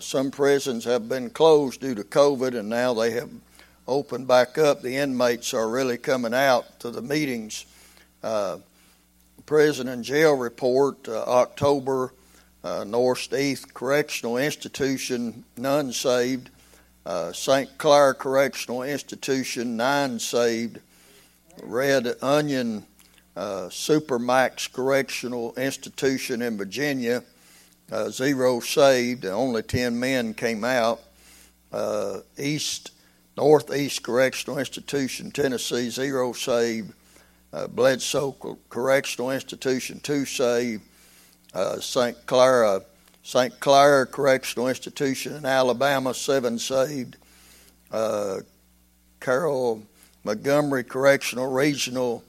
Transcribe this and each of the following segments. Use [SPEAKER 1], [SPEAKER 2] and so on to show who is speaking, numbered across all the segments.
[SPEAKER 1] Some prisons have been closed due to COVID, and now they have opened back up. The inmates are really coming out to the meetings. Uh, prison and jail report, uh, October, uh, Northeast Correctional Institution, none saved. Uh, St. Clair Correctional Institution, nine saved. Red Onion uh, Supermax Correctional Institution in Virginia, uh, zero saved, only 10 men came out. Uh, East, Northeast Correctional Institution, Tennessee, zero saved. Uh, Bledsoe Correctional Institution, two saved. Uh, St. Clara, St. Clair Correctional Institution in Alabama, seven saved. Uh, Carroll Montgomery Correctional Regional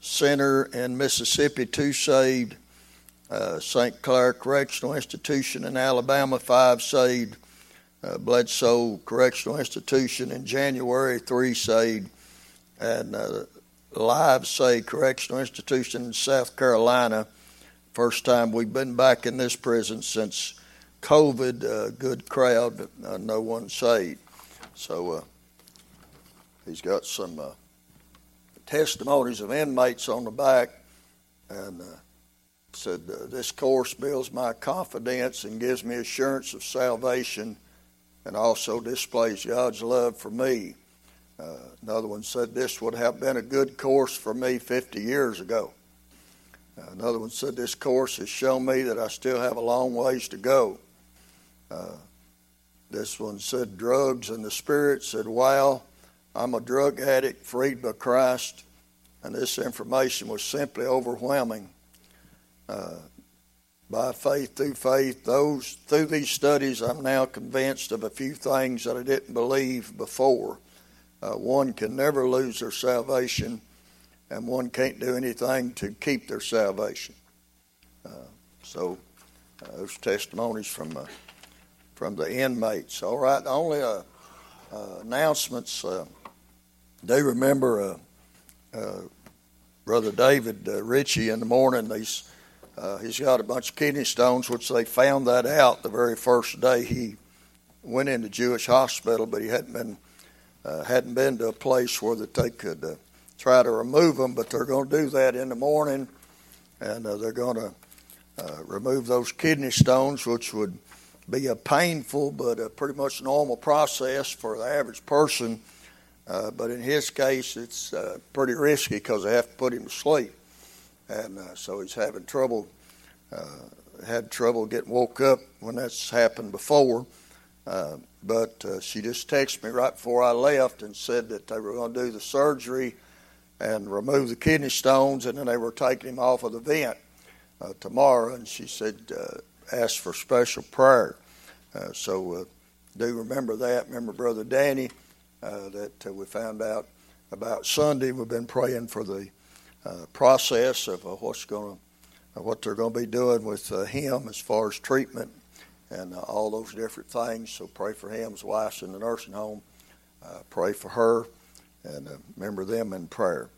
[SPEAKER 1] Center in Mississippi, two saved uh, St. Clair Correctional Institution in Alabama, five saved. Uh, Bledsoe Correctional Institution in January, three saved. And uh, Livesay Correctional Institution in South Carolina, first time we've been back in this prison since COVID. Uh, good crowd, uh, no one saved. So uh, he's got some uh, testimonies of inmates on the back and said, This course builds my confidence and gives me assurance of salvation and also displays God's love for me. Uh, another one said, This would have been a good course for me 50 years ago. Uh, another one said, This course has shown me that I still have a long ways to go. Uh, this one said, Drugs and the Spirit said, Wow, I'm a drug addict freed by Christ. And this information was simply overwhelming. Uh, by faith through faith. Those through these studies, I'm now convinced of a few things that I didn't believe before. Uh, one can never lose their salvation, and one can't do anything to keep their salvation. Uh, so, uh, those testimonies from uh, from the inmates. All right, the only announcements. do remember Brother David Ritchie in the morning. These uh, he's got a bunch of kidney stones, which they found that out the very first day he went into Jewish hospital, but he hadn't been uh, hadn't been to a place where that they could uh, try to remove them. But they're going to do that in the morning, and uh, they're going to uh, remove those kidney stones, which would be a painful but a pretty much normal process for the average person. Uh, but in his case, it's pretty risky because they have to put him to sleep and uh, so he's having trouble. Uh, had trouble getting woke up when that's happened before. Uh, but uh, she just texted me right before I left and said that they were going to do the surgery and remove the kidney stones, and then they were taking him off of the vent uh, tomorrow. And she said, uh, ask for special prayer. So do remember that. Remember Brother Danny that we found out about Sunday. We've been praying for the uh, process of uh, what's going to, what they're going to be doing with uh, him as far as treatment and all those different things. So pray for him. His wife's in the nursing home. pray for her and remember them in prayer.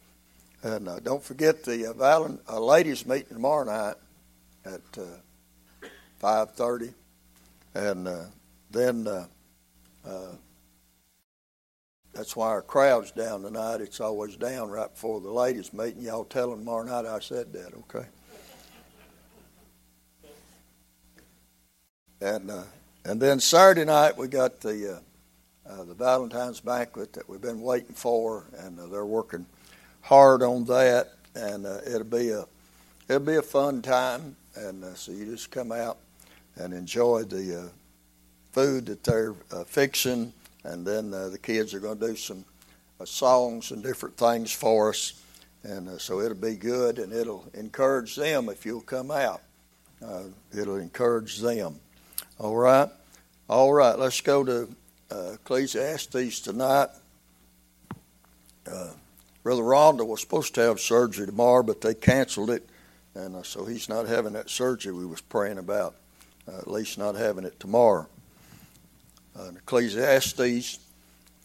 [SPEAKER 1] And uh, don't forget the uh, Valen- uh, ladies' meeting tomorrow night at five thirty, and then that's why our crowd's down tonight. It's always down right before the ladies' meeting. Y'all tell them tomorrow night I said that, okay? And uh, and then Saturday night we got the uh, uh, the Valentine's banquet that we've been waiting for, and uh, they're working hard on that, and uh, it'll be a it'll be a fun time, and uh, so you just come out and enjoy the food that they're fixing and then uh, the kids are going to do some uh, songs and different things for us. And uh, so it'll be good and it'll encourage them if you'll come out. Uh, it'll encourage them. All right? All right, let's go to uh, Ecclesiastes tonight. Uh, Brother Rhonda was supposed to have surgery tomorrow, but they canceled it. And so he's not having that surgery we was praying about, at least not having it tomorrow uh, Ecclesiastes,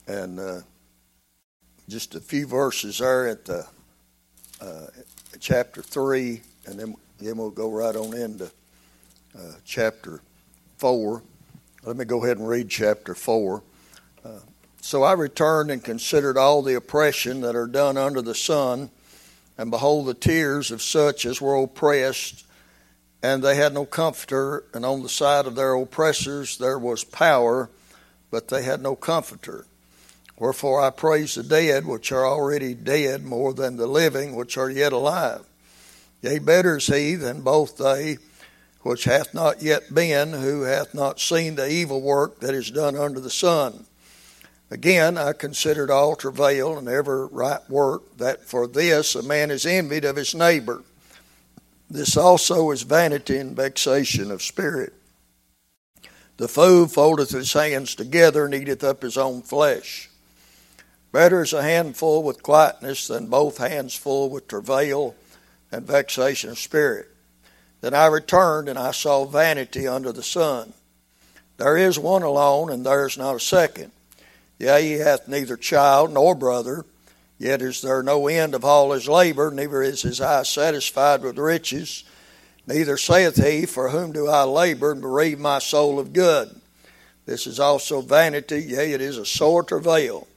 [SPEAKER 1] and uh, just a few verses there at the uh, chapter three, and then then we'll go right on into uh, chapter four. Let me go ahead and read chapter 4. Uh, so I returned and considered all the oppression that are done under the sun, and behold, the tears of such as were oppressed, and they had no comforter, and on the side of their oppressors there was power, but they had no comforter. Wherefore I praise the dead which are already dead more than the living which are yet alive. Yea, better is he than both they which hath not yet been, who hath not seen the evil work that is done under the sun. Again, I considered all travail and every right work, that for this a man is envied of his neighbor. This also is vanity and vexation of spirit. The fool foldeth his hands together and eateth up his own flesh. Better is a handful with quietness than both hands full with travail and vexation of spirit. Then I returned and I saw vanity under the sun. There is one alone, and there is not a second. Yea, he hath neither child nor brother, yet is there no end of all his labor, neither is his eye satisfied with riches. Neither saith he, For whom do I labor and bereave my soul of good? This is also vanity, yea, it is a sore travail.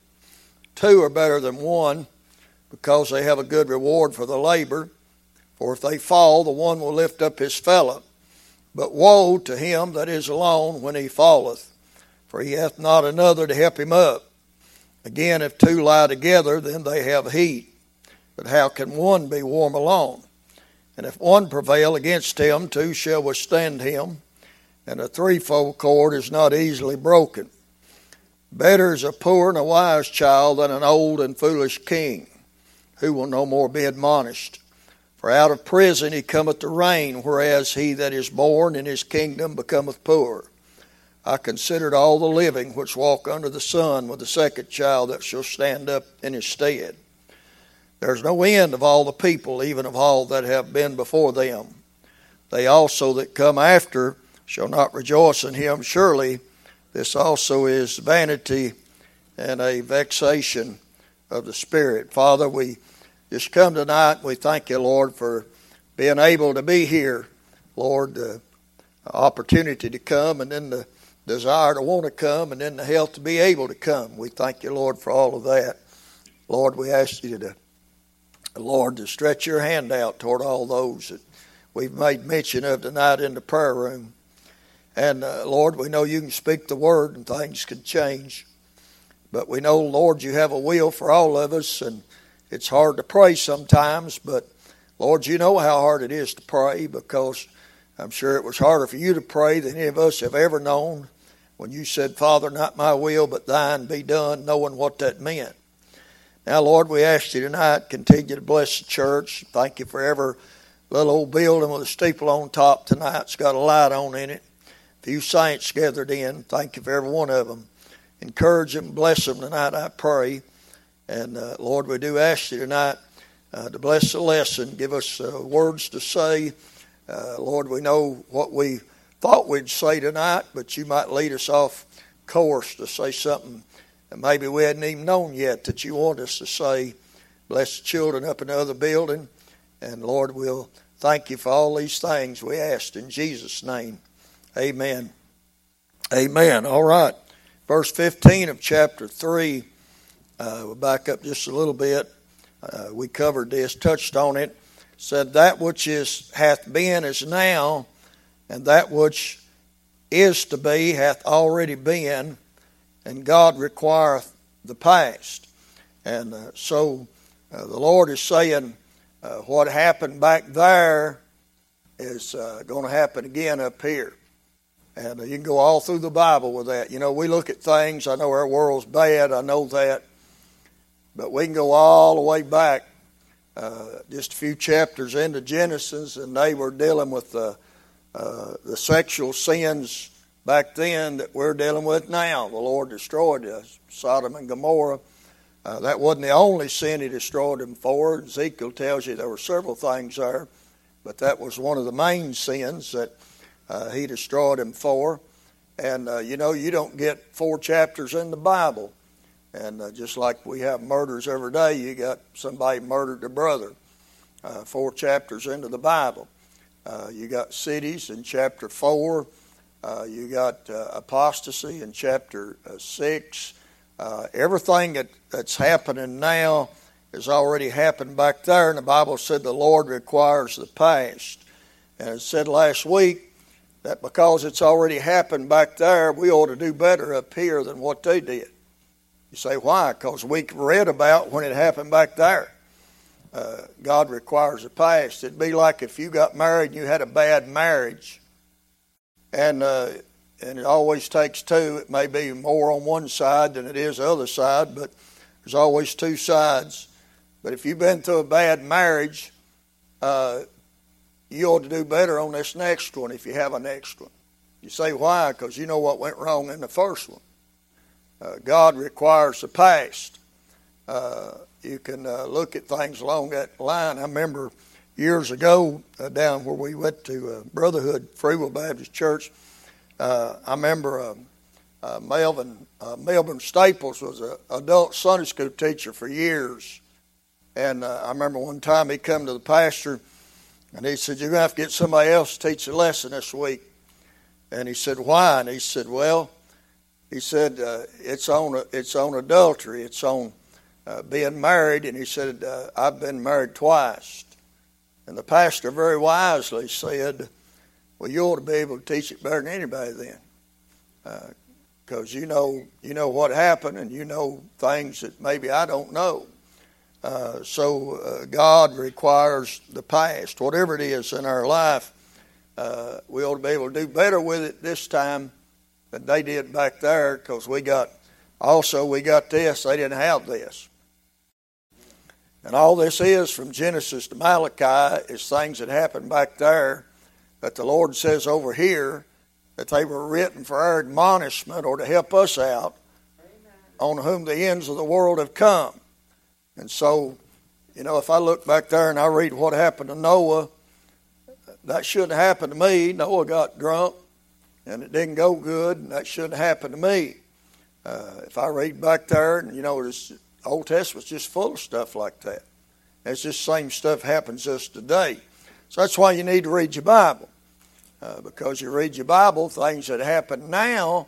[SPEAKER 1] Two are better than one, because they have a good reward for the labor. For if they fall, the one will lift up his fellow. But woe to him that is alone when he falleth, for he hath not another to help him up. Again, if two lie together, then they have heat. But how can one be warm alone? And if one prevail against him, two shall withstand him. And a threefold cord is not easily broken. Better is a poor and a wise child than an old and foolish king, who will no more be admonished. For out of prison he cometh to reign, whereas he that is born in his kingdom becometh poor. I considered all the living which walk under the sun with the second child that shall stand up in his stead. There's no end of all the people, even of all that have been before them. They also that come after shall not rejoice in him. Surely this also is vanity and a vexation of the Spirit. Father, we just come tonight. We thank you, Lord, for being able to be here. Lord, the opportunity to come and then the desire to want to come and then the health to be able to come. We thank you, Lord, for all of that. Lord, we ask you to, Lord, to stretch your hand out toward all those that we've made mention of tonight in the prayer room. And uh, Lord, we know you can speak the word and things can change. But we know, Lord, you have a will for all of us. And it's hard to pray sometimes, but Lord, you know how hard it is to pray because I'm sure it was harder for you to pray than any of us have ever known when you said, Father, not my will, but thine be done, knowing what that meant. Now, Lord, we ask you tonight, continue to bless the church. Thank you for every little old building with a steeple on top tonight. It's got a light on in it. A few saints gathered in. Thank you for every one of them. Encourage them, bless them tonight, I pray. And uh, Lord, we do ask you tonight uh, to bless the lesson, give us uh, words to say. Uh, Lord, we know what we thought we'd say tonight, but you might lead us off course to say something maybe we hadn't even known yet that you want us to say. Bless the children up in the other building. And Lord, we'll thank you for all these things we asked in Jesus' name. Amen. Amen. All right. Verse 15 of chapter 3 uh, we'll back up just a little bit. Uh, we covered this, touched on it. Said that which is hath been is now, and that which is to be hath already been, and God requireth the past. And uh, so uh, the Lord is saying uh, what happened back there is uh, going to happen again up here. And you can go all through the Bible with that. You know, we look at things, I know our world's bad, I know that. But we can go all the way back uh, just a few chapters into Genesis, and they were dealing with the, uh, the sexual sins back then that we're dealing with now. The Lord destroyed uh, Sodom and Gomorrah. Uh, that wasn't the only sin He destroyed them for. Ezekiel tells you there were several things there, but that was one of the main sins that uh, He destroyed them for. And uh, you know, you don't get four chapters in the Bible and uh, just like we have murders every day, you got somebody murdered a brother. Uh, four chapters into the Bible. You got cities in chapter 4. Uh, you got uh, apostasy in chapter uh, 6. Uh, everything that, that's happening now has already happened back there, and the Bible said the Lord requires the past. And it said last week that because it's already happened back there, we ought to do better up here than what they did. You say, why? Because we read about when it happened back there. Uh, God requires the past. It'd be like if you got married and you had a bad marriage, and uh, and it always takes two. It may be more on one side than it is the other side, but there's always two sides. But if you've been through a bad marriage, uh, you ought to do better on this next one if you have a next one. You say why? Because you know what went wrong in the first one. Uh, God requires the past. Uh, you can uh, look at things along that line. I remember years ago uh, down where we went to uh, Brotherhood Free Will Baptist Church. Uh, I remember um, uh, Melvin uh, Melvin Staples was an adult Sunday school teacher for years, and uh, I remember one time he come to the pastor, and he said, "You're gonna have to get somebody else to teach a lesson this week." And he said, "Why?" And he said, "Well," he said, "It's on it's on adultery. It's on." being married, and he said, I've been married twice. And the pastor very wisely said, Well, you ought to be able to teach it better than anybody then. Because uh, you know you know what happened and you know things that maybe I don't know. Uh, so uh, God requires the past, whatever it is in our life, uh, we ought to be able to do better with it this time than they did back there because we got also we got this they didn't have this and all this is from Genesis to Malachi is things that happened back there that the Lord says over here that they were written for our admonishment or to help us out Amen. on whom the ends of the world have come. And so, you know, if I look back there and I read what happened to Noah, that shouldn't happen to me. Noah got drunk and it didn't go good, and that shouldn't happen to me. Uh, if I read back there, and you know, there's Old Testament's just full of stuff like that. It's just same stuff happens to us today. So that's why you need to read your Bible. Uh, because you read your Bible, things that happen now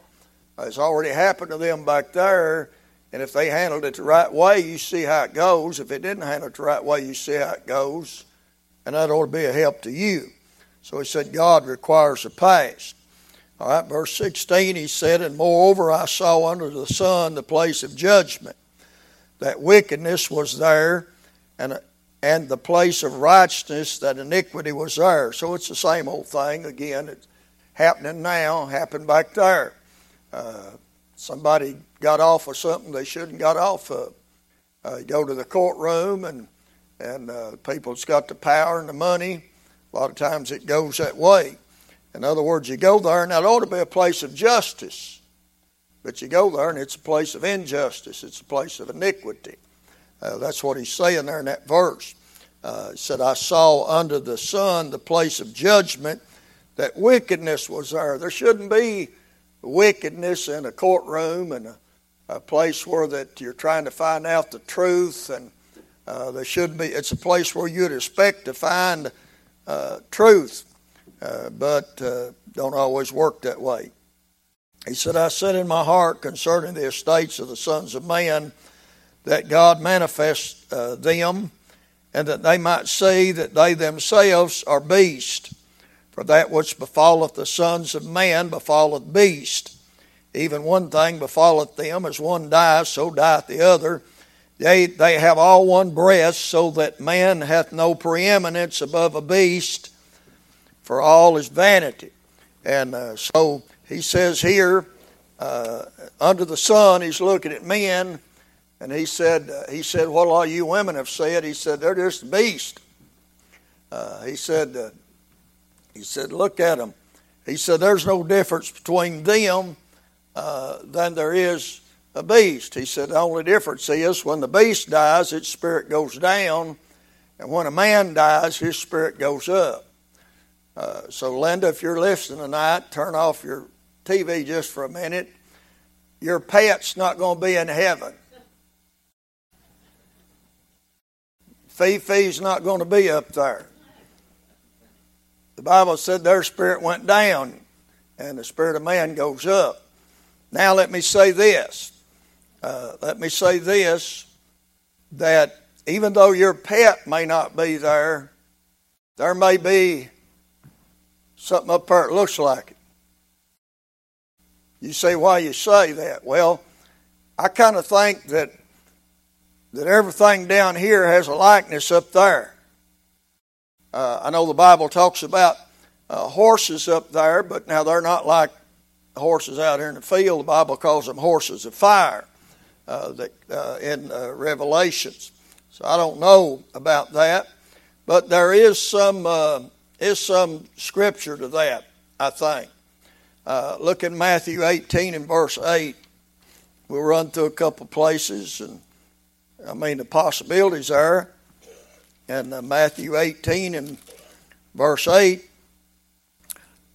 [SPEAKER 1] has already happened to them back there. And if they handled it the right way, you see how it goes. If it didn't handle it the right way, you see how it goes. And that ought to be a help to you. So he said, God requires a past. All right, verse 16, he said, And moreover, I saw under the sun the place of judgment that wickedness was there and, and the place of righteousness that iniquity was there. So it's the same old thing. Again, it's happening now, happened back there. Uh, somebody got off of something they shouldn't got off of. Uh, you go to the courtroom and and uh, people's got the power and the money. A lot of times it goes that way. In other words, you go there, and that ought to be a place of justice. But you go there and it's a place of injustice, it's a place of iniquity. Uh, that's what he's saying there in that verse. Uh, he said, I saw under the sun the place of judgment, that wickedness was there. There shouldn't be wickedness in a courtroom and a, a place where that you're trying to find out the truth and uh, there should be it's a place where you'd expect to find uh, truth uh, but uh, don't always work that way he said, I said in my heart concerning the estates of the sons of man that God manifest uh, them, and that they might see that they themselves are beasts. For that which befalleth the sons of man befalleth beast. Even one thing befalleth them, as one dies, so dieth the other. They, they have all one breast, so that man hath no preeminence above a beast, for all is vanity. And uh, so he says here, uh, under the sun, he's looking at men, and he said, uh, he said, what all you women have said, he said, they're just beast. Uh, he said, uh, he said, look at them. He said, there's no difference between them uh, than there is a beast. He said, the only difference is when the beast dies, its spirit goes down, and when a man dies, his spirit goes up. Uh, so, Linda, if you're listening tonight, turn off your TV just for a minute. Your pet's not going to be in heaven. Fifi's not going to be up there. The Bible said their spirit went down. and the spirit of man goes up. Now, let me say this. Uh, let me say this that even though your pet may not be there, there may be something up there that looks like it. You say, why you say that? Well, I kind of think that that everything down here has a likeness up there. Uh, I know the Bible talks about uh, horses up there, but now they're not like horses out here in the field. The Bible calls them horses of fire uh, that, uh, in uh, Revelations. So I don't know about that, but there is some uh, is some scripture to that. I think. Look at Matthew 18 and verse 8. We'll run through a couple places, and I mean the possibilities are. And Matthew 18 and verse 8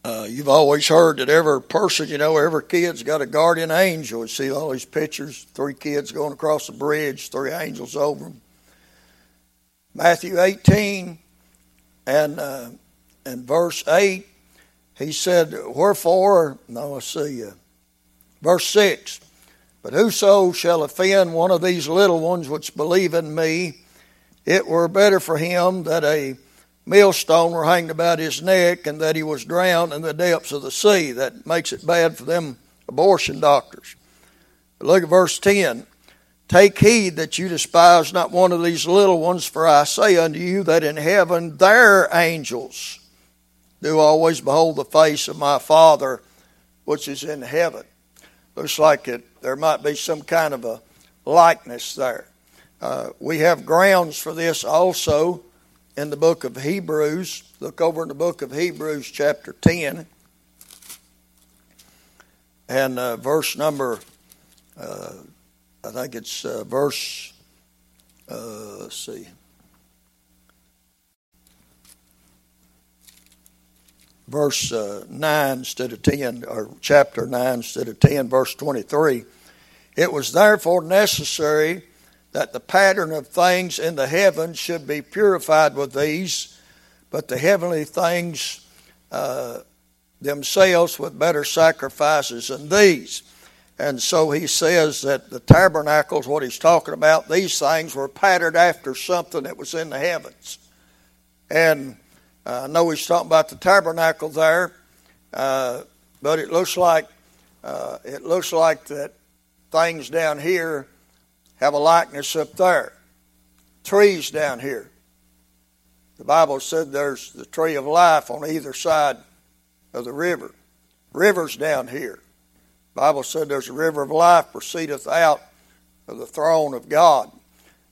[SPEAKER 1] uh, you've always heard that every person, you know, every kid's got a guardian angel. You see all these pictures, three kids going across the bridge, three angels over them. Matthew 18 and, uh, and verse 8, he said, Wherefore, no, I see, you. verse 6, But whoso shall offend one of these little ones which believe in me, it were better for him that a millstone were hanged about his neck and that he was drowned in the depths of the sea. That makes it bad for them abortion doctors. But look at verse 10. Take heed that you despise not one of these little ones, for I say unto you that in heaven their angels do always behold the face of my Father which is in heaven. Looks like it, there might be some kind of a likeness there. Uh, we have grounds for this also in the book of Hebrews. Look over in the book of Hebrews, chapter 10, and uh, verse number, uh, I think it's uh, verse, uh, let's see. Verse uh, 9 instead of 10, or chapter 9 instead of 10, verse 23. It was therefore necessary that the pattern of things in the heavens should be purified with these, but the heavenly things uh, themselves with better sacrifices than these. And so he says that the tabernacles, what he's talking about, these things were patterned after something that was in the heavens. And uh, I know he's talking about the tabernacle there, uh, but it looks like uh, it looks like that things down here have a likeness up there. Trees down here. The Bible said there's the tree of life on either side of the river. Rivers down here. The Bible said there's a river of life proceedeth out of the throne of God.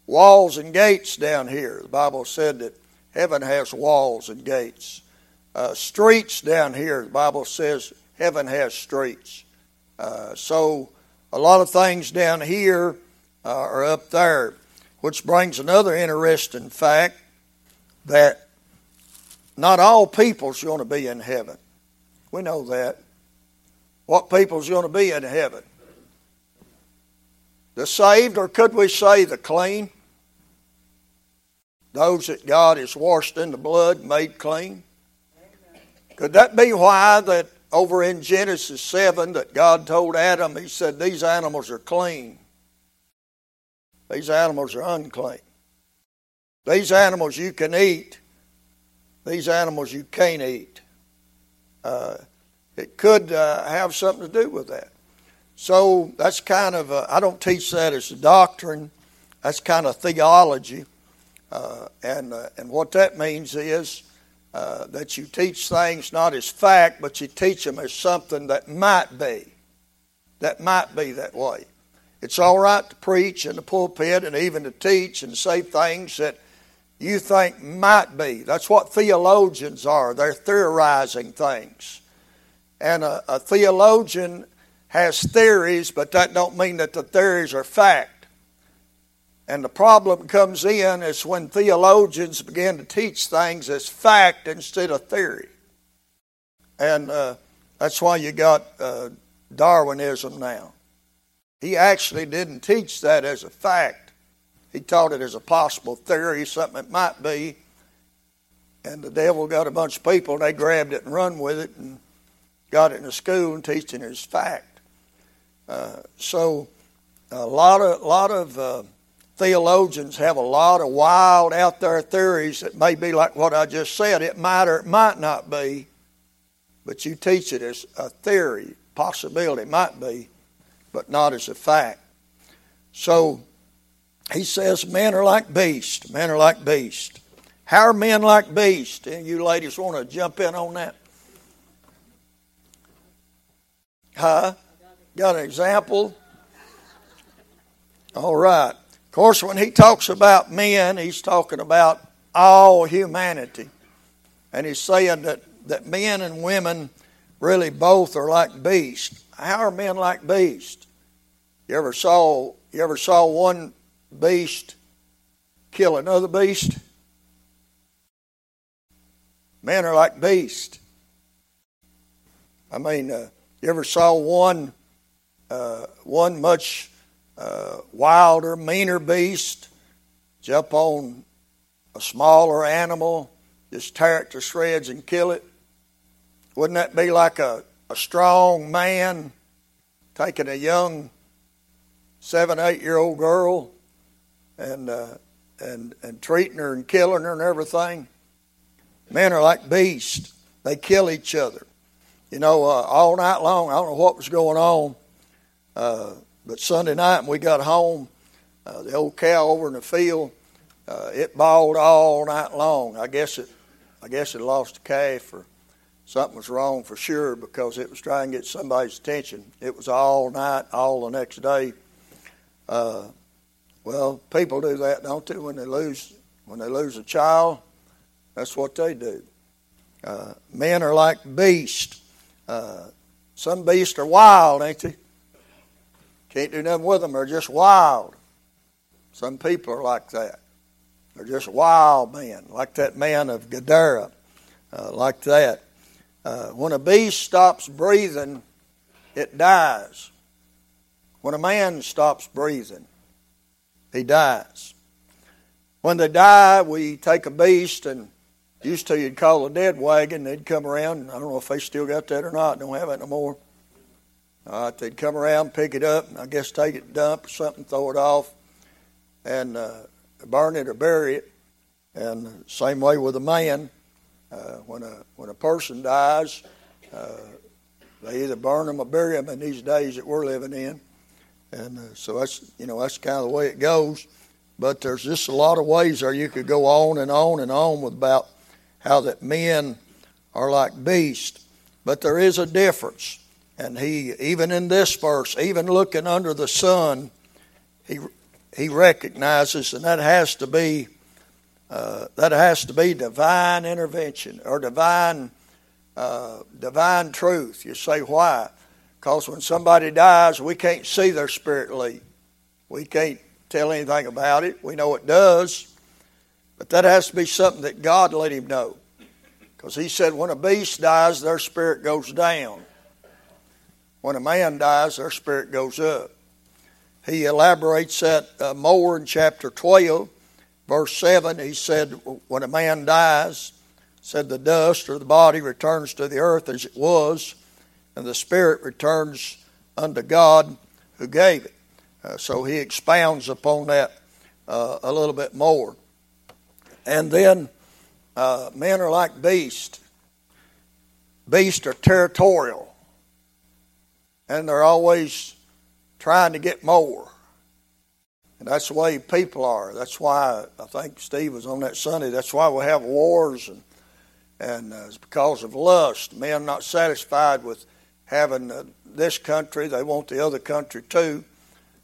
[SPEAKER 1] Walls and gates down here. The Bible said that heaven has walls and gates. Uh, streets down here. The Bible says heaven has streets. Uh, so a lot of things down here uh, are up there, which brings another interesting fact that not all people's going to be in heaven. We know that. What people's going to be in heaven? The saved, or could we say the clean? Those that God has washed in the blood, made clean. Could that be why that over in Genesis 7 that God told Adam, He said, These animals are clean. These animals are unclean. These animals you can eat. These animals you can't eat. Uh, it could uh, have something to do with that. So that's kind of, I don't teach that as a doctrine. That's kind of theology. Uh, and, uh, and what that means is uh, that you teach things not as fact, but you teach them as something that might be. That might be that way. It's all right to preach in the pulpit and even to teach and say things that you think might be. That's what theologians are. They're theorizing things. And a, a theologian has theories, but that don't mean that the theories are fact. And the problem comes in is when theologians begin to teach things as fact instead of theory. And uh, that's why you got uh, Darwinism now. He actually didn't teach that as a fact. He taught it as a possible theory, something it might be. And the devil got a bunch of people, and they grabbed it and run with it, and got it in a school and teaching it as fact. Uh, so a lot of lot of uh, theologians have a lot of wild out there theories that may be like what I just said. It might or it might not be, but you teach it as a theory, possibility, might be, but not as a fact. So he says men are like beasts. Men are like beasts. How are men like beasts? And you ladies want to jump in on that? Huh? Got an example? All right. Of course, when he talks about men, he's talking about all humanity. And he's saying that, that men and women really both are like beasts. How are men like beasts? You ever saw you ever saw one beast kill another beast? Men are like beasts. I mean, uh, you ever saw one uh, one much uh, wilder, meaner beast jump on a smaller animal, just tear it to shreds and kill it? Wouldn't that be like a, a strong man taking a young seven, eight year old girl and, uh, and, and treating her and killing her and everything? Men are like beasts, they kill each other. You know, uh, all night long, I don't know what was going on. Uh, but Sunday night when we got home, uh, the old cow over in the field, uh, it bawled all night long. I guess it, I guess it lost a calf or something was wrong for sure because it was trying to get somebody's attention. It was all night, all the next day. Uh, well, people do that, don't they? When they lose, when they lose a child, that's what they do. Uh, men are like beasts. Uh, some beasts are wild, ain't they? Can't do nothing with them. They're just wild. Some people are like that. They're just wild men, like that man of Gadara, uh, like that. Uh, when a beast stops breathing, it dies. When a man stops breathing, he dies. When they die, we take a beast and used to you'd call a dead wagon. They'd come around. I don't know if they still got that or not. Don't have it no more. All right, they'd come around, pick it up, I guess take it, dump or something, throw it off, and uh, burn it or bury it. And same way with a man, uh, when a when a person dies, uh, they either burn them or bury them in these days that we're living in. And uh, so that's you know that's kind of the way it goes. But there's just a lot of ways there you could go on and on and on with about how that men are like beasts. But there is a difference. And he, even in this verse, even looking under the sun, he, he recognizes, and that has to be, uh, that has to be divine intervention or divine, uh, divine truth. You say why? Because when somebody dies, we can't see their spirit leave. We can't tell anything about it. We know it does, but that has to be something that God let him know. Because he said, when a beast dies, their spirit goes down. When a man dies, their spirit goes up. He elaborates that uh, more in chapter 12, verse 7. He said, When a man dies, said the dust or the body returns to the earth as it was, and the spirit returns unto God who gave it. Uh, so he expounds upon that uh, a little bit more. And then uh, men are like beasts. Beasts are territorial and they're always trying to get more. And that's the way people are. That's why I think Steve was on that Sunday. That's why we have wars, and and uh, it's because of lust. Men not satisfied with having uh, this country; they want the other country too.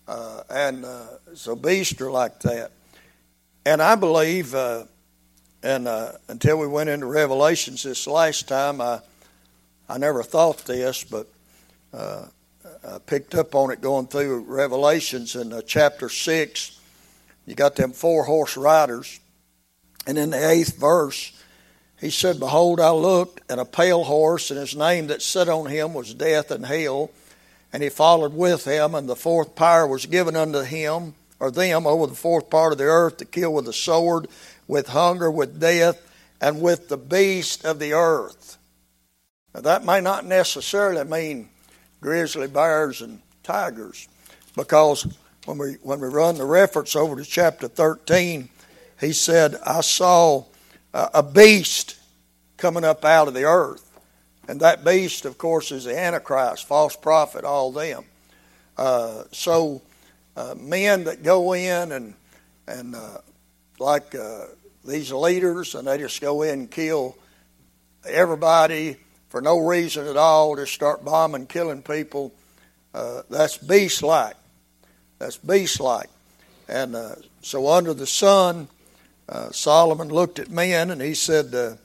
[SPEAKER 1] Uh, and uh, so beasts are like that. And I believe, uh, and uh, until we went into Revelations this last time, I I never thought this, but uh, uh, picked up on it going through Revelations in uh, chapter 6. You got them four horse riders. And in the eighth verse, he said, Behold, I looked, and a pale horse, and his name that sat on him was Death and Hell. And he followed with him, and the fourth power was given unto him, or them, over the fourth part of the earth to kill with the sword, with hunger, with death, and with the beast of the earth. Now, that may not necessarily mean grizzly bears and tigers, because when we when we run the reference over to chapter 13, he said, "I saw a beast coming up out of the earth." And that beast, of course, is the Antichrist, false prophet, all them. Uh, so, uh, men that go in and and uh, like uh, these leaders, and they just go in and kill everybody for no reason at all, just start bombing, killing people. Uh, that's beast like. That's beast like. And uh, so, under the sun, Solomon looked at men and he said,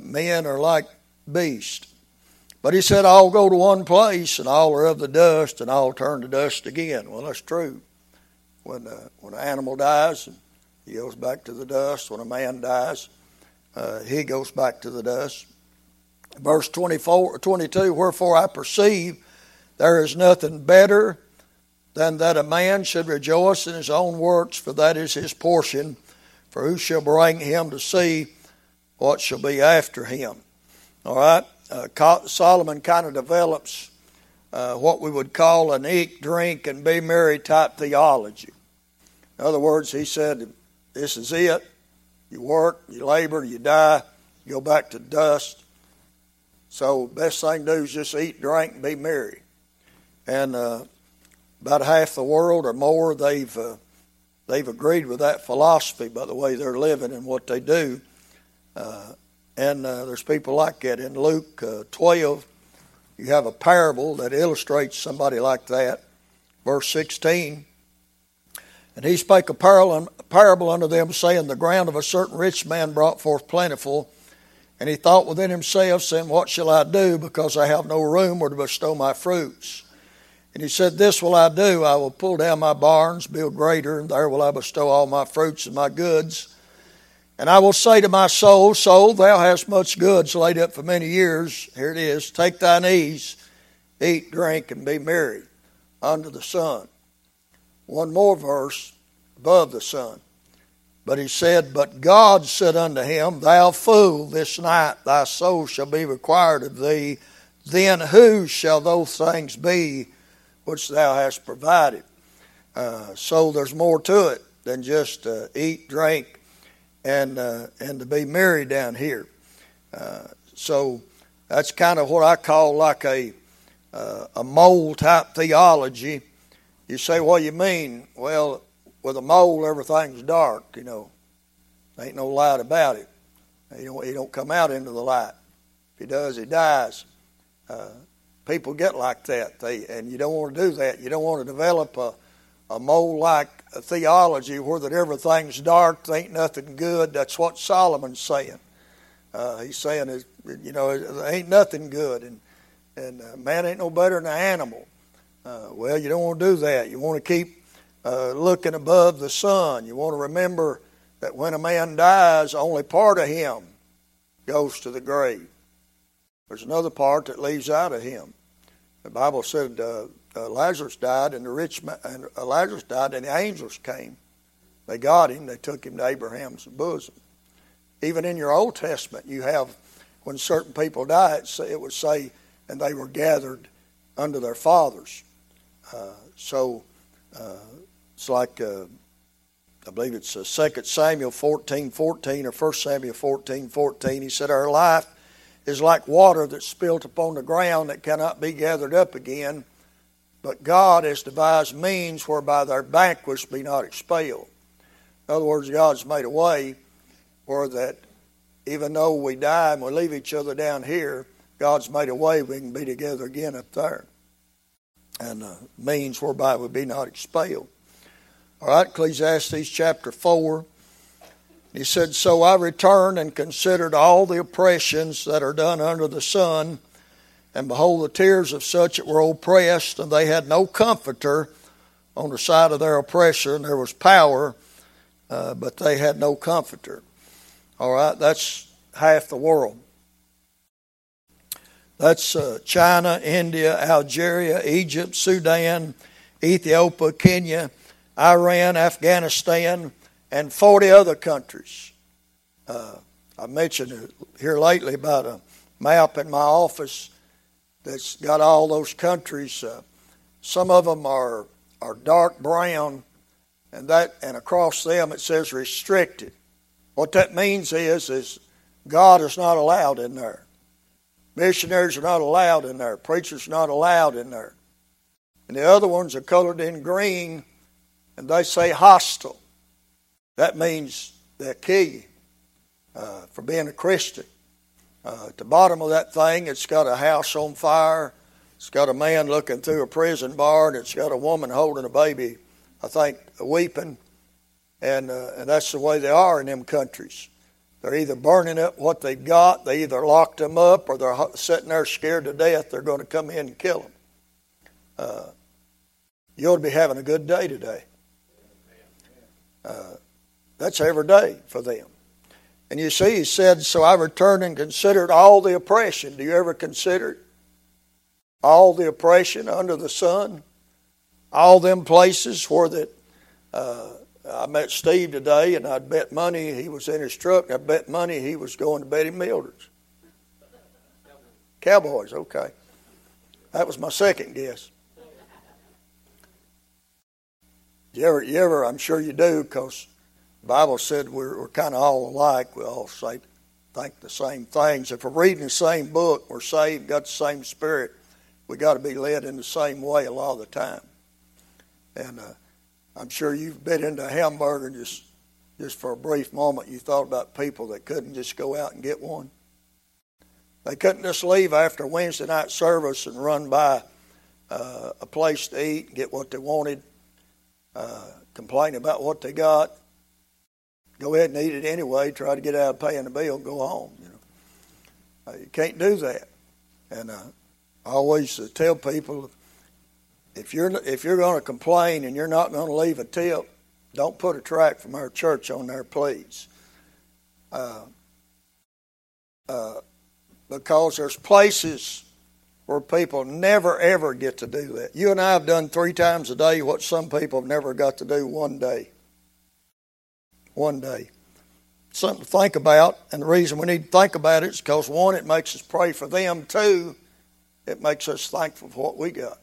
[SPEAKER 1] Men are like beasts. But he said, I'll go to one place and all are of the dust and I'll turn to dust again. Well, that's true. When, uh, when an animal dies, he goes back to the dust. When a man dies, uh, he goes back to the dust. Verse 24, 22 Wherefore I perceive there is nothing better than that a man should rejoice in his own works, for that is his portion. For who shall bring him to see what shall be after him? All right? Uh, Solomon kind of develops uh, what we would call an eat, drink, and be merry type theology. In other words, he said, This is it. You work, you labor, you die, you go back to dust. So, best thing to do is just eat, drink, and be merry. And uh, about half the world or more, they've uh, they've agreed with that philosophy by the way they're living and what they do. Uh, and uh, there's people like that. In Luke uh, 12, you have a parable that illustrates somebody like that. Verse 16. And he spake a parable unto them, saying, The ground of a certain rich man brought forth plentiful. And he thought within himself, saying, What shall I do, because I have no room where to bestow my fruits? And he said, This will I do. I will pull down my barns, build greater, and there will I bestow all my fruits and my goods. And I will say to my soul, Soul, thou hast much goods laid up for many years. Here it is. Take thine ease, eat, drink, and be merry under the sun. One more verse above the sun. But he said, But God said unto him, Thou fool, this night thy soul shall be required of thee. Then whose shall those things be which thou hast provided? Uh, so there's more to it than just uh, eat, drink, and uh, and to be merry down here. Uh, so that's kind of what I call like a uh, a mole type theology. You say, what do you mean? Well, with a mole, everything's dark. You know, ain't no light about it. He don't he don't come out into the light. If he does, he dies. Uh, people get like that. They and you don't want to do that. You don't want to develop a a mole like theology where that everything's dark, there ain't nothing good. That's what Solomon's saying. Uh, he's saying, you know, there ain't nothing good, and and uh, man ain't no better than an animal. Uh, well, you don't want to do that. You want to keep uh, looking above the sun. You want to remember that when a man dies, only part of him goes to the grave. There's another part that leaves out of him. The Bible said uh, uh, Lazarus died, and the rich and uh, Lazarus died, and the angels came. They got him. They took him to Abraham's bosom. Even in your Old Testament, you have when certain people die, it, it would say, and they were gathered unto their fathers. Uh, so uh, it's like uh, I believe it's uh, 2 Samuel 14, 14 or 1 Samuel 14, 14. He said, Our life is like water that's spilt upon the ground that cannot be gathered up again. But God has devised means whereby their banquets be not expelled. In other words, God's made a way where that even though we die and we leave each other down here, God's made a way we can be together again up there. And uh, means whereby we be not expelled. All right, Ecclesiastes chapter 4. He said, So I returned and considered all the oppressions that are done under the sun and behold, the tears of such that were oppressed, and they had no comforter on the side of their oppressor, and there was power, uh, but they had no comforter. All right, that's half the world. That's uh, China, India, Algeria, Egypt, Sudan, Ethiopia, Kenya, Iran, Afghanistan, and 40 other countries. Uh, I mentioned here lately about a map in my office that's got all those countries. Uh, some of them are are dark brown, and that and across them it says restricted. What that means is is God is not allowed in there. Missionaries are not allowed in there. Preachers are not allowed in there. And the other ones are colored in green, and they say hostile. That means they'll kill you uh, for being a Christian. Uh, at the bottom of that thing, it's got a house on fire. It's got a man looking through a prison bar, and it's got a woman holding a baby, I think, weeping. And, uh, and that's the way they are in them countries. They're either burning up what they've got, they either locked them up, or they're sitting there scared to death they're going to come in and kill them. Uh, you ought to be having a good day today. That's every day for them. And you see, he said, So I returned and considered all the oppression. Do you ever consider all the oppression under the sun? All them places where that uh, I met Steve today, and I'd bet money he was in his truck. I bet money he was going to Betty Mildred's. Cowboys, okay. That was my second guess. You ever, you ever, I'm sure you do, because the Bible said we're, we're kind of all alike. We all say, think the same things. If we're reading the same book, we're saved, got the same spirit, we got to be led in the same way a lot of the time. And uh, I'm sure you've been into a hamburger just just for a brief moment. You thought about people that couldn't just go out and get one. They couldn't just leave after Wednesday night service and run by uh, a place to eat and get what they wanted, uh, complain about what they got, go ahead and eat it anyway, try to get out of paying the bill, go home. You know, uh, you can't do that. And uh, I always uh, tell people if you're if you're going to complain and you're not going to leave a tip, don't put a track from our church on there, please. Uh, uh, because there's places where people never ever get to do that. You and I have done three times a day what some people have never got to do one day. One day. Something to think about, and the reason we need to think about it is because one, it makes us pray for them. Two, it makes us thankful for what we got.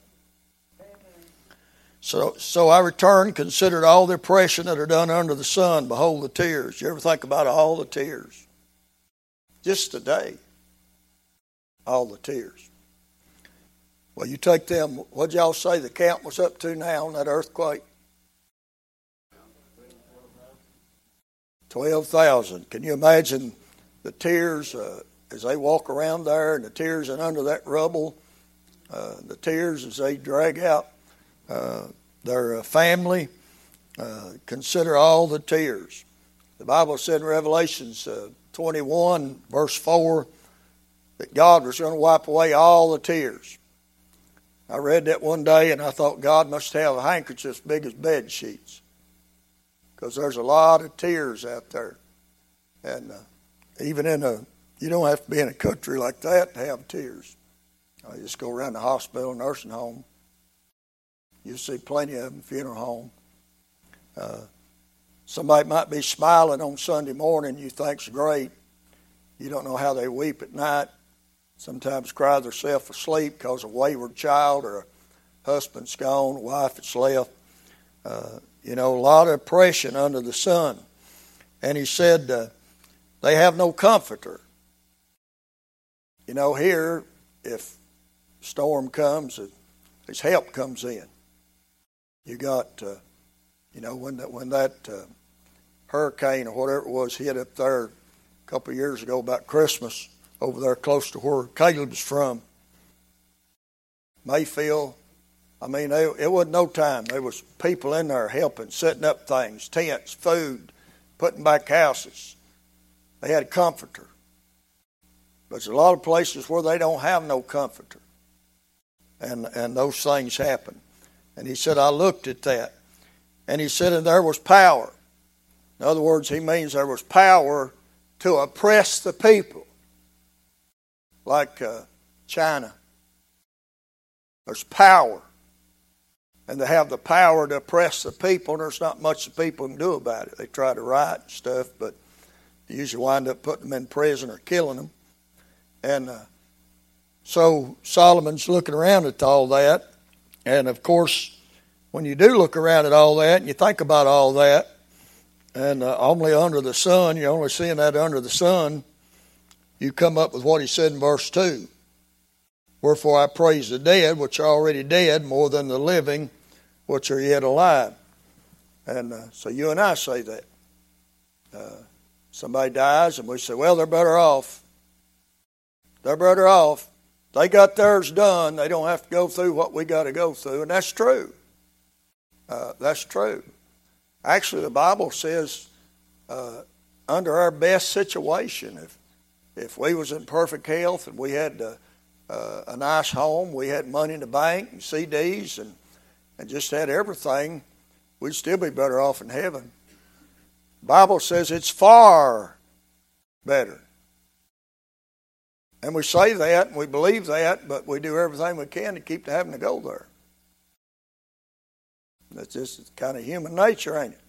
[SPEAKER 1] So, so I returned, considered all the oppression that are done under the sun. Behold the tears. You ever think about all the tears? Just today, all the tears. Well, you take them, what'd y'all say the count was up to now on that earthquake? 12,000. Can you imagine the tears uh, as they walk around there and the tears and under that rubble? Uh, the tears as they drag out uh, their uh, family. Uh, consider all the tears. The Bible said in Revelations 21, verse 4, that God was going to wipe away all the tears. I read that one day and I thought God must have a handkerchief as big as bed sheets because there's a lot of tears out there. And uh, even in a, you don't have to be in a country like that to have tears. I just go around the hospital, nursing home. You see plenty of them, funeral home. Uh, somebody might be smiling on Sunday morning, you think's great. You don't know how they weep at night. Sometimes cry themselves asleep because a wayward child or a husband's gone, wife that's left. Uh, you know, a lot of oppression under the sun. And he said, uh, they have no comforter. You know, here, if storm comes, his help comes in. You got, uh, you know, when that when that uh, hurricane or whatever it was hit up there a couple of years ago about Christmas over there close to where Caleb's from, Mayfield. I mean, it wasn't no time. There was people in there helping, setting up things, tents, food, putting back houses. They had a comforter. But there's a lot of places where they don't have no comforter. And, and those things happen. And he said, I looked at that. And he said, and there was power. In other words, he means there was power to oppress the people, like uh, China. There's power. And they have the power to oppress the people, and there's not much the people can do about it. They try to riot and stuff, but they usually wind up putting them in prison or killing them. And uh, so Solomon's looking around at all that. And of course, when you do look around at all that and you think about all that, and uh, only under the sun, you're only seeing that under the sun, you come up with what he said in verse 2. Wherefore I praise the dead, which are already dead, more than the living, which are yet alive. And uh, so you and I say that. Uh, somebody dies, and we say, well, they're better off. They're better off. They got theirs done. They don't have to go through what we got to go through. And that's true. Uh, that's true. Actually, the Bible says uh, under our best situation, if, if we was in perfect health and we had uh, uh, a nice home, we had money in the bank and CDs and, and just had everything, we'd still be better off in heaven. The Bible says it's far better. And we say that and we believe that, but we do everything we can to keep having to go there. That's just kind of human nature, ain't it?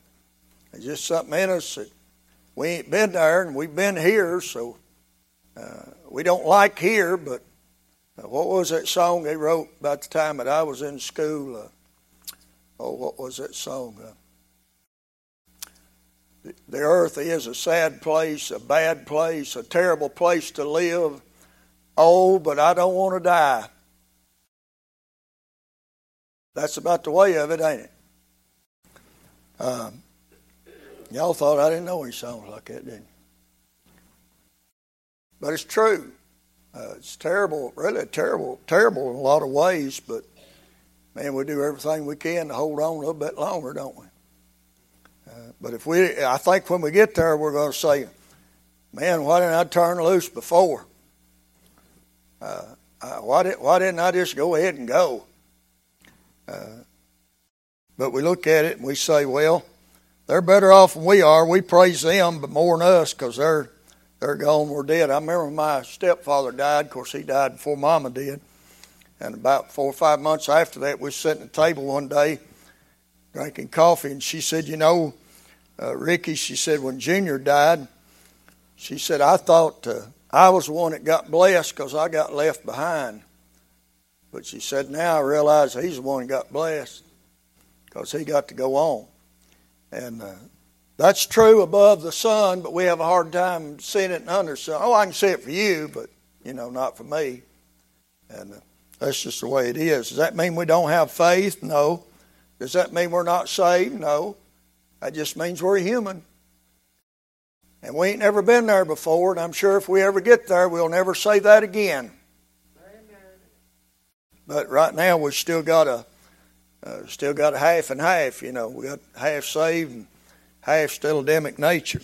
[SPEAKER 1] It's just something in us that we ain't been there and we've been here, so uh, we don't like here, but uh, what was that song they wrote about the time that I was in school? Uh, oh, what was that song? Uh, the, earth is a sad place, a bad place, a terrible place to live. Oh, but I don't want to die. That's about the way of it, ain't it? Um, y'all thought I didn't know any songs like that, didn't you? But it's true. Uh, it's terrible, really terrible, terrible in a lot of ways, but man, we do everything we can to hold on a little bit longer, don't we? Uh, but if we, I think when we get there, we're going to say, man, why didn't I turn loose before? Uh, uh, why, did, why didn't I just go ahead and go? Uh, but we look at it and we say, well, they're better off than we are. We praise them, but more than us because they're they're gone. We're dead. I remember my stepfather died. Of course, he died before Mama did. And about four or five months after that, we were sitting at the table one day drinking coffee, and she said, "You know, uh, Ricky," she said, "when Junior died, she said I thought uh, I was the one that got blessed because I got left behind." But she said, "Now I realize he's the one that got blessed." because he got to go on. And uh, that's true above the sun, but we have a hard time seeing it under the sun. Oh, I can see it for you, but, you know, not for me. And uh, that's just the way it is. Does that mean we don't have faith? No. Does that mean we're not saved? No. That just means we're human. And we ain't never been there before, and I'm sure if we ever get there, we'll never say that again. But right now, we've still got a uh, still got a half and half, you know. We got half saved and half still Adamic nature.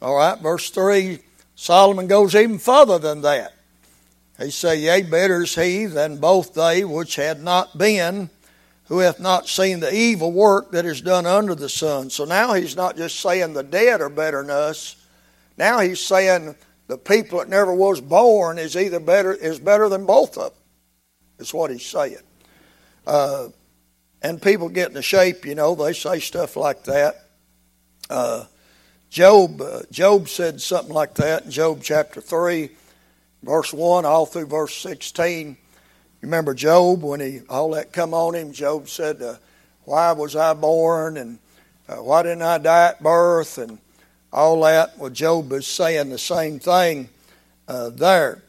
[SPEAKER 1] All right, verse 3, Solomon goes even further than that. He say, Yea, better is he than both they which had not been, who hath not seen the evil work that is done under the sun. So now he's not just saying the dead are better than us. Now he's saying the people that never was born is either better is better than both of them. Is what he's saying. Uh, and people get into shape, you know, they say stuff like that. Uh, Job, uh, Job said something like that in Job chapter 3, verse 1, all through verse 16. You remember Job when he all that come on him? Job said, uh, "Why was I born?" and uh, "Why didn't I die at birth?" and all that. Well, Job is saying the same thing uh, there,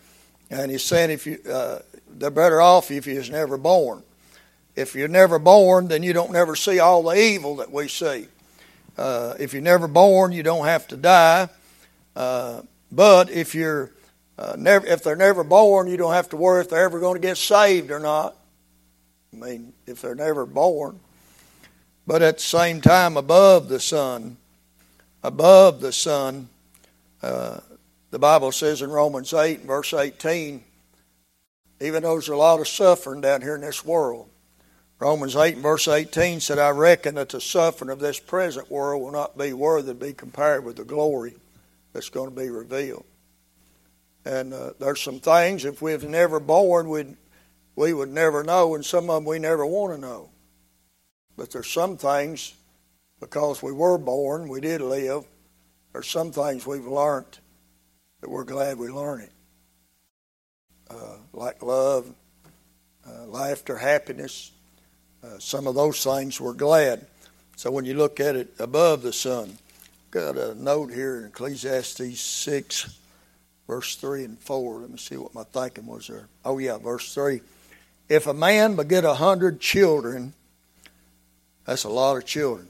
[SPEAKER 1] and he's saying if you uh, they're better off if you was never born if you're never born, then you don't never see all the evil that we see. Uh, if you're never born, you don't have to die. Uh, but if you're uh, never, if they're never born, you don't have to worry if they're ever going to get saved or not. I mean, if they're never born. But at the same time, above the sun, above the sun, uh, the Bible says in Romans 8, verse 18, even though there's a lot of suffering down here in this world, Romans 8 and verse 18 said, I reckon that the suffering of this present world will not be worthy to be compared with the glory that's going to be revealed. And uh, there's some things, if we've never born, we'd, we would never know, and some of them we never want to know. But there's some things, because we were born, we did live, there's some things we've learned that we're glad we learned it. uh, like love, uh, laughter, happiness. Uh, some of those things were glad. So when you look at it above the sun, got a note here in Ecclesiastes 6, verse 3 and 4. Let me see what my thinking was there. Oh, yeah, verse 3. If a man beget a hundred children, that's a lot of children,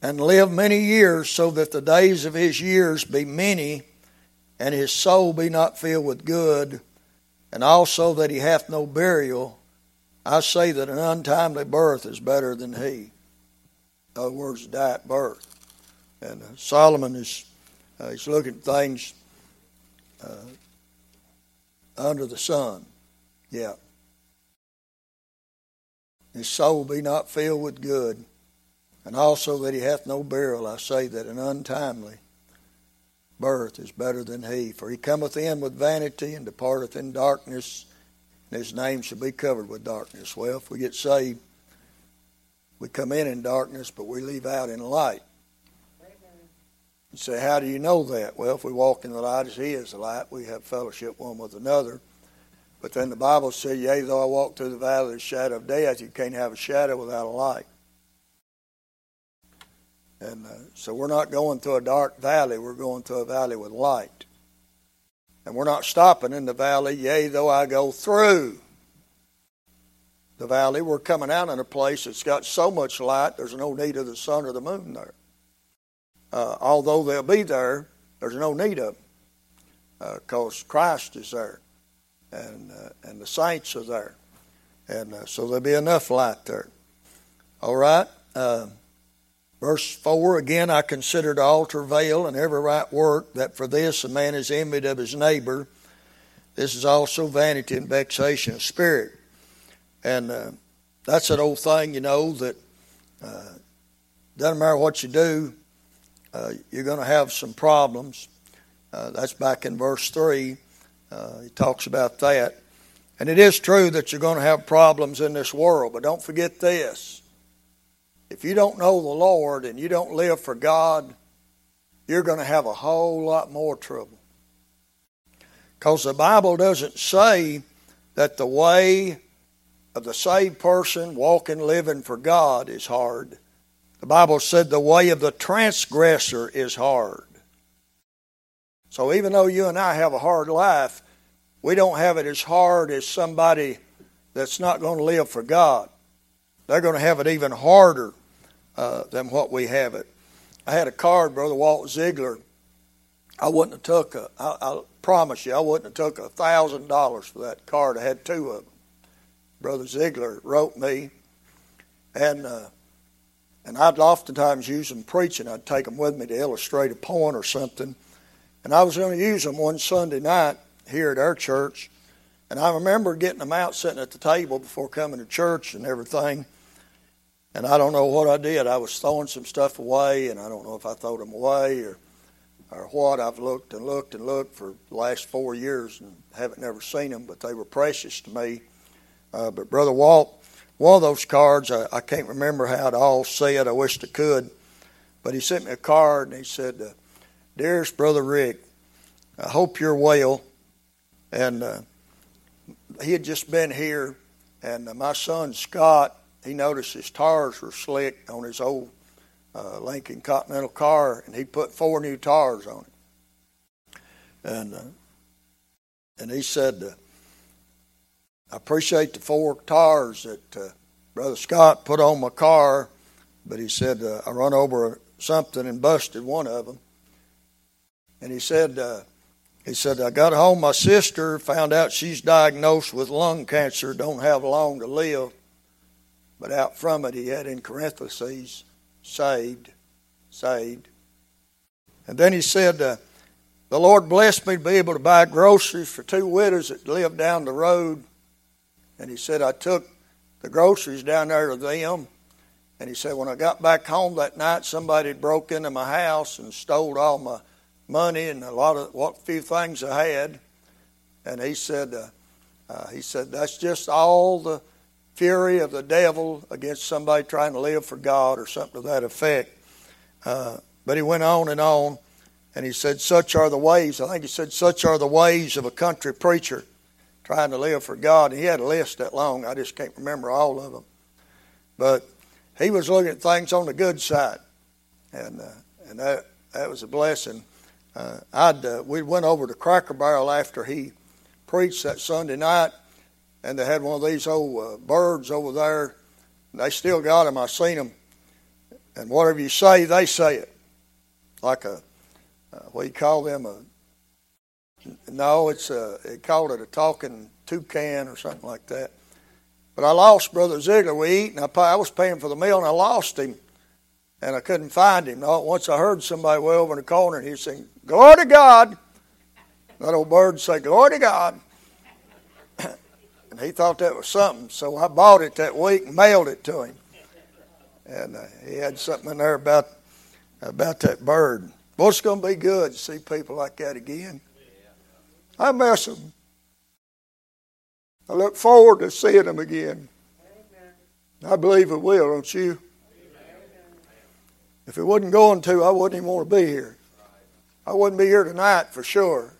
[SPEAKER 1] and live many years, so that the days of his years be many, and his soul be not filled with good, and also that he hath no burial, I say that an untimely birth is better than he. In other words, die at birth. And uh, Solomon is uh, he's looking at things uh, under the sun. Yeah. His soul be not filled with good, and also that he hath no burial. I say that an untimely birth is better than he. For he cometh in with vanity and departeth in darkness, and his name shall be covered with darkness. Well, if we get saved, we come in in darkness, but we leave out in light. You say, How do you know that? Well, if we walk in the light as He is the light, we have fellowship one with another. But then the Bible says, Yea, though I walk through the valley of the shadow of death, you can't have a shadow without a light. And uh, so we're not going through a dark valley, we're going through a valley with light. And we're not stopping in the valley, yea, though I go through the valley. We're coming out in a place that's got so much light, there's no need of the sun or the moon there uh, although they'll be there, there's no need of them because uh, Christ is there and, uh, and the saints are there. And uh, so there'll be enough light there. All right. Uh, verse 4 Again, I consider the all travail and every right work, that for this a man is envied of his neighbor. This is also vanity and vexation of spirit. And uh, that's an old thing, you know, that doesn't matter what you do, uh, you're going to have some problems. Uh, that's back in verse 3. Uh, he talks about that. And it is true that you're going to have problems in this world, but don't forget this. If you don't know the Lord and you don't live for God, you're going to have a whole lot more trouble. Because the Bible doesn't say that the way of the saved person walking, living for God is hard. The Bible said the way of the transgressor is hard. So even though you and I have a hard life, we don't have it as hard as somebody that's not going to live for God. They're going to have it even harder uh, than what we have it. I had a card, Brother Walt Ziegler. I wouldn't have took a. I, I promise you, I wouldn't have took a thousand dollars for that card. I had two of them. Brother Ziegler wrote me, and uh, and I'd oftentimes use them preaching. I'd take them with me to illustrate a point or something. And I was going to use them one Sunday night here at our church. And I remember getting them out sitting at the table before coming to church and everything. And I don't know what I did. I was throwing some stuff away, and I don't know if I threw them away or, or what. I've looked and looked and looked for the last four years and haven't never seen them, but they were precious to me. Uh, but Brother Walt one of those cards, I, I can't remember how it all said. I wish I could. But he sent me a card and he said, uh, Dearest Brother Rick, I hope you're well. And uh, he had just been here, and uh, my son Scott, he noticed his tires were slick on his old uh, Lincoln Continental car, and he put four new tires on it. And uh, and he said, uh, I appreciate the four tires that uh, Brother Scott put on my car, but he said uh, I run over something and busted one of them. And he said, uh, he said I got home. My sister found out she's diagnosed with lung cancer. Don't have long to live. But out from it, he had in parentheses, saved, saved. And then he said, uh, the Lord blessed me to be able to buy groceries for two widows that lived down the road and he said, I took the groceries down there to them. And he said, when I got back home that night, somebody had broke into my house and stole all my money and a lot of what few things I had. And he said, uh, uh, he said, that's just all the fury of the devil against somebody trying to live for God or something to that effect. Uh, but he went on and on. And he said, Such are the ways. I think he said, Such are the ways of a country preacher trying to live for God. And he had a list that long. I just can't remember all of them. But he was looking at things on the good side. And, uh, and that, that was a blessing. Uh, I'd, uh, we went over to Cracker Barrel after he preached that Sunday night, and they had one of these old uh, birds over there. They still got them. I seen them. And whatever you say, they say it. Like a, uh, what do you call them? A, no, it's a, they called it a talking toucan or something like that. But I lost Brother Ziegler. We eat, and I, pay, I was paying for the meal, and I lost him. And I couldn't find him. Once I heard somebody way over in the corner, and he was saying, Glory to God. That old bird say, Glory to God. And he thought that was something. So I bought it that week and mailed it to him. And uh, he had something in there about, about that bird. Well, it's going to be good to see people like that again. I miss them. I look forward to seeing them again. I believe it will, don't you? If it wasn't going to, I wouldn't even want to be here. I wouldn't be here tonight for sure.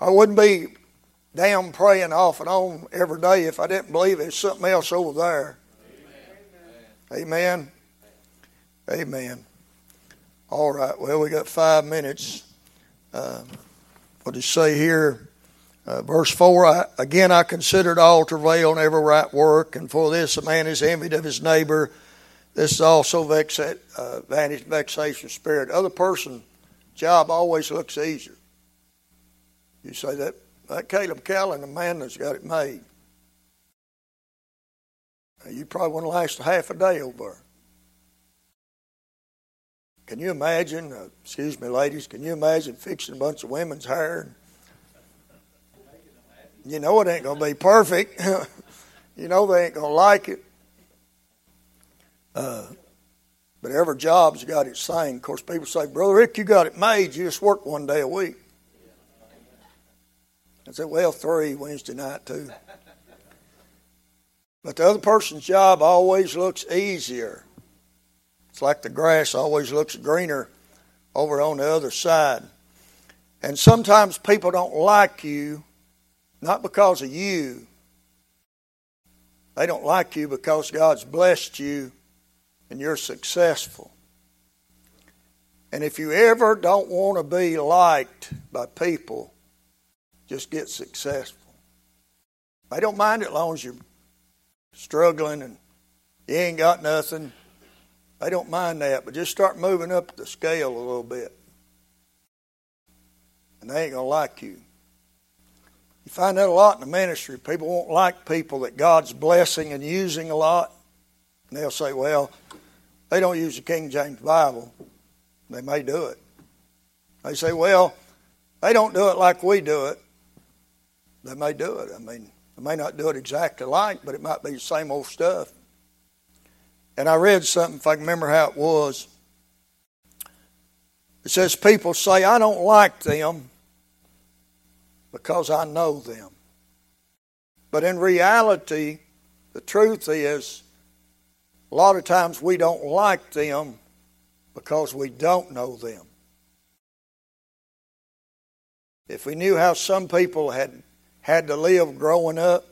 [SPEAKER 1] I wouldn't be down praying off and on every day if I didn't believe there's something else over there. Amen. Amen. All right. Well, we got five minutes. Uh, what it say here? Uh, verse 4 I, Again, I considered all travail and every right work, and for this a man is envied of his neighbor. This is also vexa, uh, vantage, vexation spirit. Other person job always looks easier. You say that that Caleb Callan, the man that's got it made. You probably wouldn't last half a day over. Can you imagine, uh, excuse me, ladies, can you imagine fixing a bunch of women's hair? You know it ain't going to be perfect. you know they ain't going to like it. Uh, but every job's got its thing. Of course, people say, Brother Rick, you got it made. You just work one day a week. I said, well, three Wednesday night, too. But the other person's job always looks easier. It's like the grass always looks greener over on the other side. And sometimes people don't like you, not because of you. They don't like you because God's blessed you and you're successful. And if you ever don't want to be liked by people, just get successful. They don't mind it as long as you're struggling and you ain't got nothing. They don't mind that, but just start moving up the scale a little bit. And they ain't going to like you. You find that a lot in the ministry. People won't like people that God's blessing and using a lot. And they'll say, well, they don't use the King James Bible. They may do it. They say, well, they don't do it like we do it. They may do it. I mean, they may not do it exactly like, but it might be the same old stuff. And I read something, if I can remember how it was. It says, People say, I don't like them because I know them. But in reality, the truth is, a lot of times we don't like them because we don't know them. If we knew how some people had had to live growing up,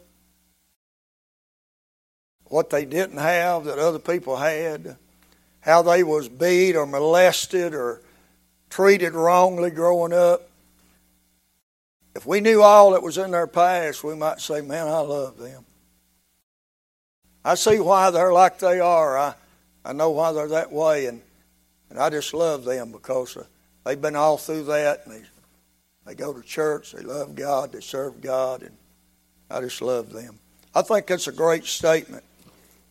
[SPEAKER 1] what they didn't have that other people had, how they was beat or molested or treated wrongly growing up. If we knew all that was in their past, we might say, Man, I love them. I see why they're like they are. I, I know why they're that way, and, and I just love them because uh, they've been all through that, and they go to church, they love God, they serve God, and I just love them. I think that's a great statement.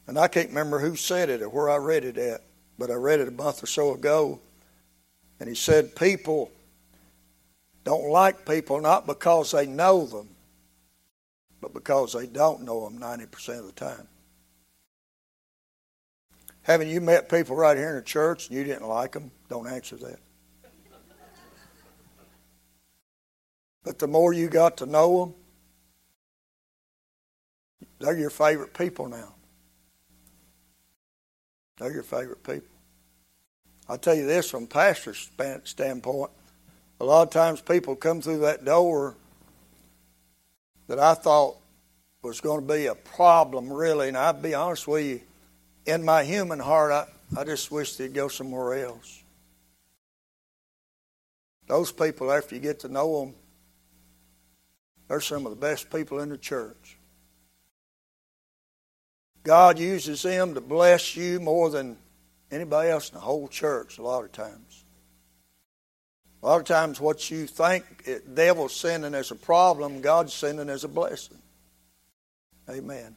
[SPEAKER 1] And I can't remember who said it or where I read it at, but I read it a month or so ago. And he said, People don't like people not because they know them, but because they don't know them 90% of the time. Haven't you met people right here in the church and you didn't like them? Don't answer that. But the more you got to know them, they're your favorite people now. They're your favorite people. I'll tell you this from pastor's standpoint. A lot of times people come through that door that I thought was going to be a problem, really. And I'll be honest with you, in my human heart, I, I just wish they'd go somewhere else. Those people, after you get to know them, they're some of the best people in the church. God uses them to bless you more than anybody else in the whole church a lot of times. A lot of times, what you think it, devil's sending as a problem, God's sending as a blessing. Amen.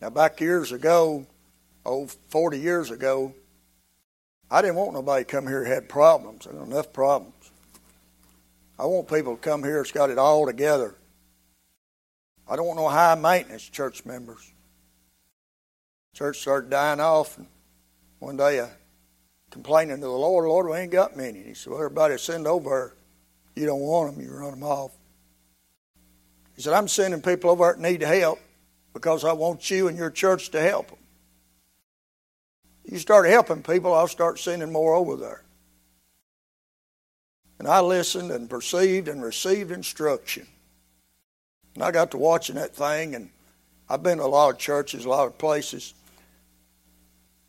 [SPEAKER 1] Now, back years ago, oh, 40 years ago, I didn't want nobody to come here who had problems. There enough problems. I want people to come here that's got it all together. I don't want no high maintenance church members. Church started dying off, and one day I complaining to the Lord, Lord, we ain't got many. He said, Well, everybody send over. You don't want them, you run them off. He said, I'm sending people over that need help because I want you and your church to help them. You start helping people, I'll start sending more over there. And I listened and perceived and received instruction. And I got to watching that thing, and I've been to a lot of churches, a lot of places.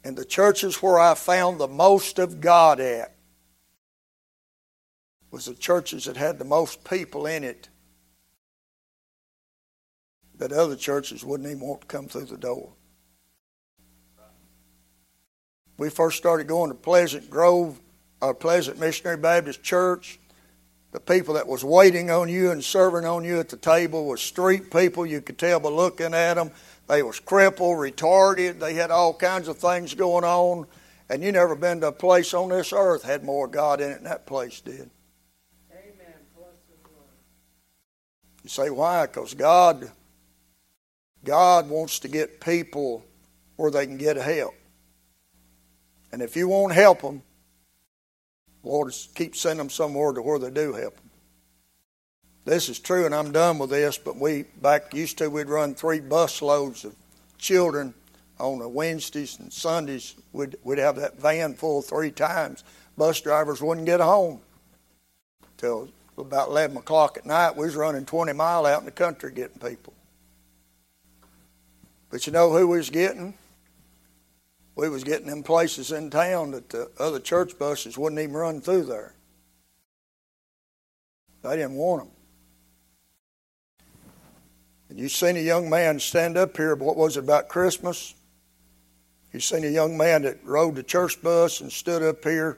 [SPEAKER 1] And the churches where I found the most of God at was the churches that had the most people in it that other churches wouldn't even want to come through the door. We first started going to Pleasant Grove, our Pleasant Missionary Baptist Church. The people that was waiting on you and serving on you at the table was street people. You could tell by looking at them. They was crippled, retarded. They had all kinds of things going on. And you never been to a place on this earth had more God in it than that place did. Amen. You say why? Because God God wants to get people where they can get help. And if you won't help them, Lord, keep sending them somewhere to where they do help them. This is true, and I'm done with this, but we, back used to, we'd run three bus loads of children on the Wednesdays and Sundays. We'd, we'd have that van full three times. Bus drivers wouldn't get home till about 11 o'clock at night. We was running 20 mile out in the country getting people. But you know who we was getting? We was getting them places in town that the other church buses wouldn't even run through there. They didn't want them. And you seen a young man stand up here, what was it about Christmas? You seen a young man that rode the church bus and stood up here.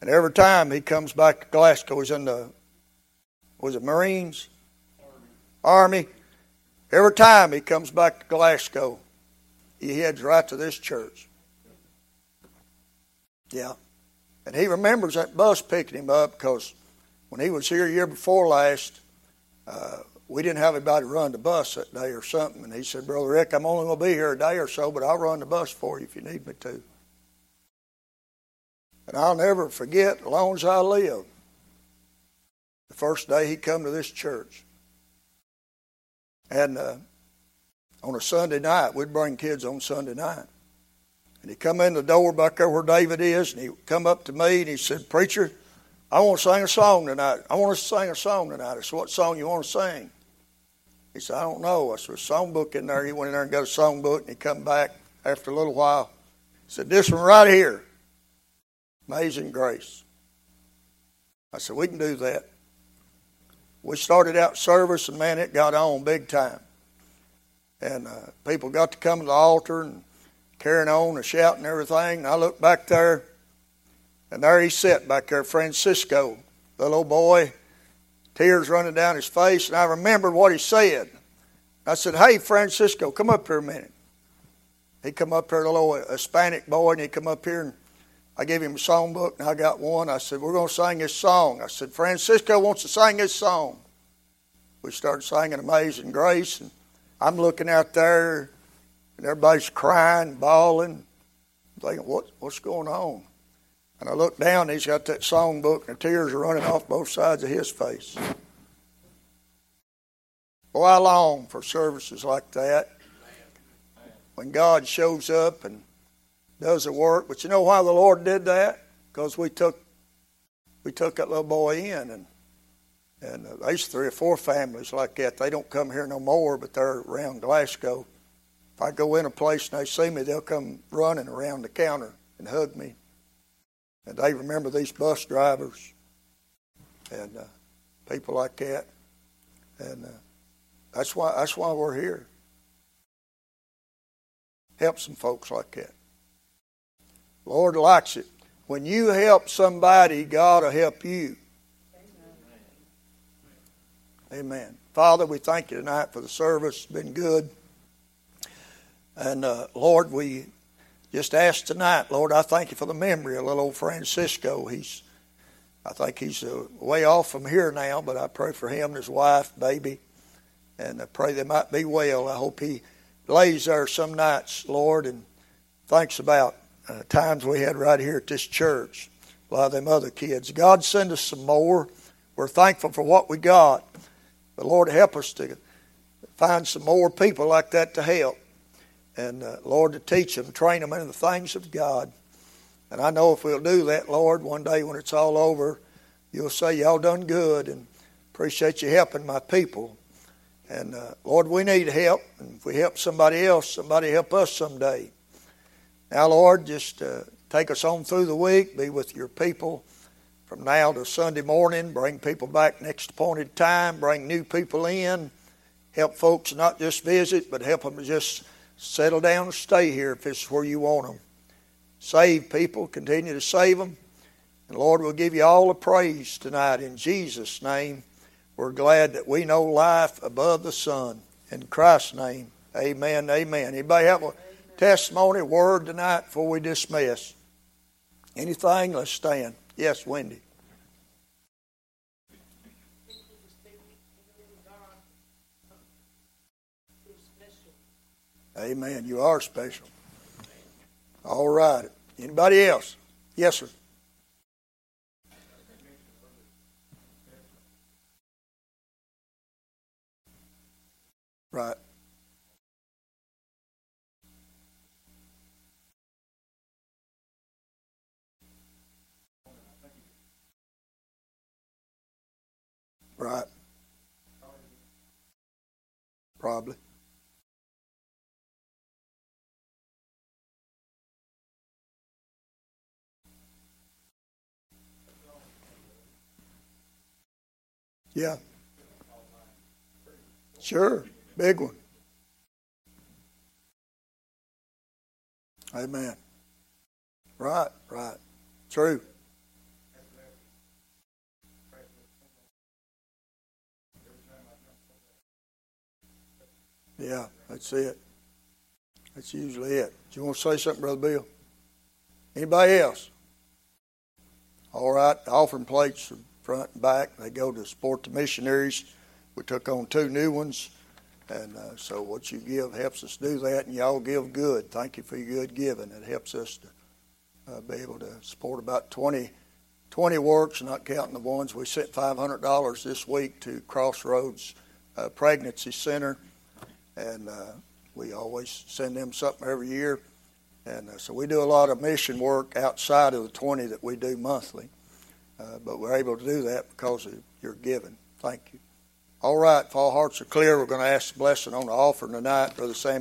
[SPEAKER 1] And every time he comes back to Glasgow, he's in the, was it Marines? Army. Army. Every time he comes back to Glasgow, he heads right to this church. Yeah. And he remembers that bus picking him up because when he was here a year before last, uh, we didn't have anybody run the bus that day or something. And he said, Brother Rick, I'm only going to be here a day or so, but I'll run the bus for you if you need me to. And I'll never forget, long as I live, the first day he come to this church. And uh, on a Sunday night, we'd bring kids on Sunday night. And he'd come in the door back there where David is, and he'd come up to me and he said, Preacher, I want to sing a song tonight. I want to sing a song tonight. I said, What song you want to sing? He said, I don't know. I said, a songbook in there. He went in there and got a songbook, and he come back after a little while. He said, This one right here, Amazing Grace. I said, We can do that. We started out service, and man, it got on big time. And uh, people got to come to the altar and carrying on and shouting and everything. And I looked back there, and there he sat back there, Francisco, the little boy, tears running down his face. And I remembered what he said. I said, Hey, Francisco, come up here a minute. He come up here, a little Hispanic boy, and he come up here and I gave him a songbook, and I got one. I said, We're going to sing this song. I said, Francisco wants to sing this song. We started singing Amazing Grace, and I'm looking out there, and everybody's crying, bawling, thinking, what, What's going on? And I look down, he's got that songbook, and the tears are running off both sides of his face. Oh, I long for services like that. When God shows up and does the work. But you know why the Lord did that? Because we took we took that little boy in, and and uh, there's three or four families like that. They don't come here no more, but they're around Glasgow. If I go in a place and they see me, they'll come running around the counter and hug me. And they remember these bus drivers and uh, people like that. And uh, that's why that's why we're here. Help some folks like that. Lord likes it. When you help somebody, God will help you. Amen. Father, we thank you tonight for the service. It's been good. And uh, Lord, we just ask tonight, Lord, I thank you for the memory of little old Francisco. He's, I think he's uh, way off from here now, but I pray for him and his wife, baby, and I pray they might be well. I hope he lays there some nights, Lord, and thinks about uh, times we had right here at this church. A lot of them other kids. God send us some more. We're thankful for what we got, but Lord, help us to find some more people like that to help and uh, Lord, to teach them, train them in the things of God. And I know if we'll do that, Lord, one day when it's all over, you'll say, Y'all done good, and appreciate you helping my people. And uh, Lord, we need help. And if we help somebody else, somebody help us someday. Now, Lord, just uh, take us on through the week, be with your people from now to Sunday morning, bring people back next appointed time, bring new people in, help folks not just visit, but help them just Settle down and stay here if is where you want them. Save people, continue to save them. And Lord, we'll give you all the praise tonight in Jesus' name. We're glad that we know life above the sun. In Christ's name, amen, amen. Anybody have a testimony, word tonight before we dismiss? Anything? Let's stand. Yes, Wendy. Amen. You are special. All right. Anybody else? Yes, sir. Right. Right. Probably. Yeah. Sure. Big one. Amen. Right, right. True. Yeah, that's it. That's usually it. Do you want to say something, Brother Bill? Anybody else? All right, offering plates front and back. They go to support the missionaries. We took on two new ones. And uh, so what you give helps us do that, and y'all give good. Thank you for your good giving. It helps us to uh, be able to support about 20, 20 works, not counting the ones. We sent $500 this week to Crossroads uh, Pregnancy Center, and uh, we always send them something every year. And uh, so we do a lot of mission work outside of the 20 that we do monthly. Uh, but we're able to do that because of your giving. Thank you. All right, if all hearts are clear, we're going to ask the blessing on the offering tonight. Brother Sam.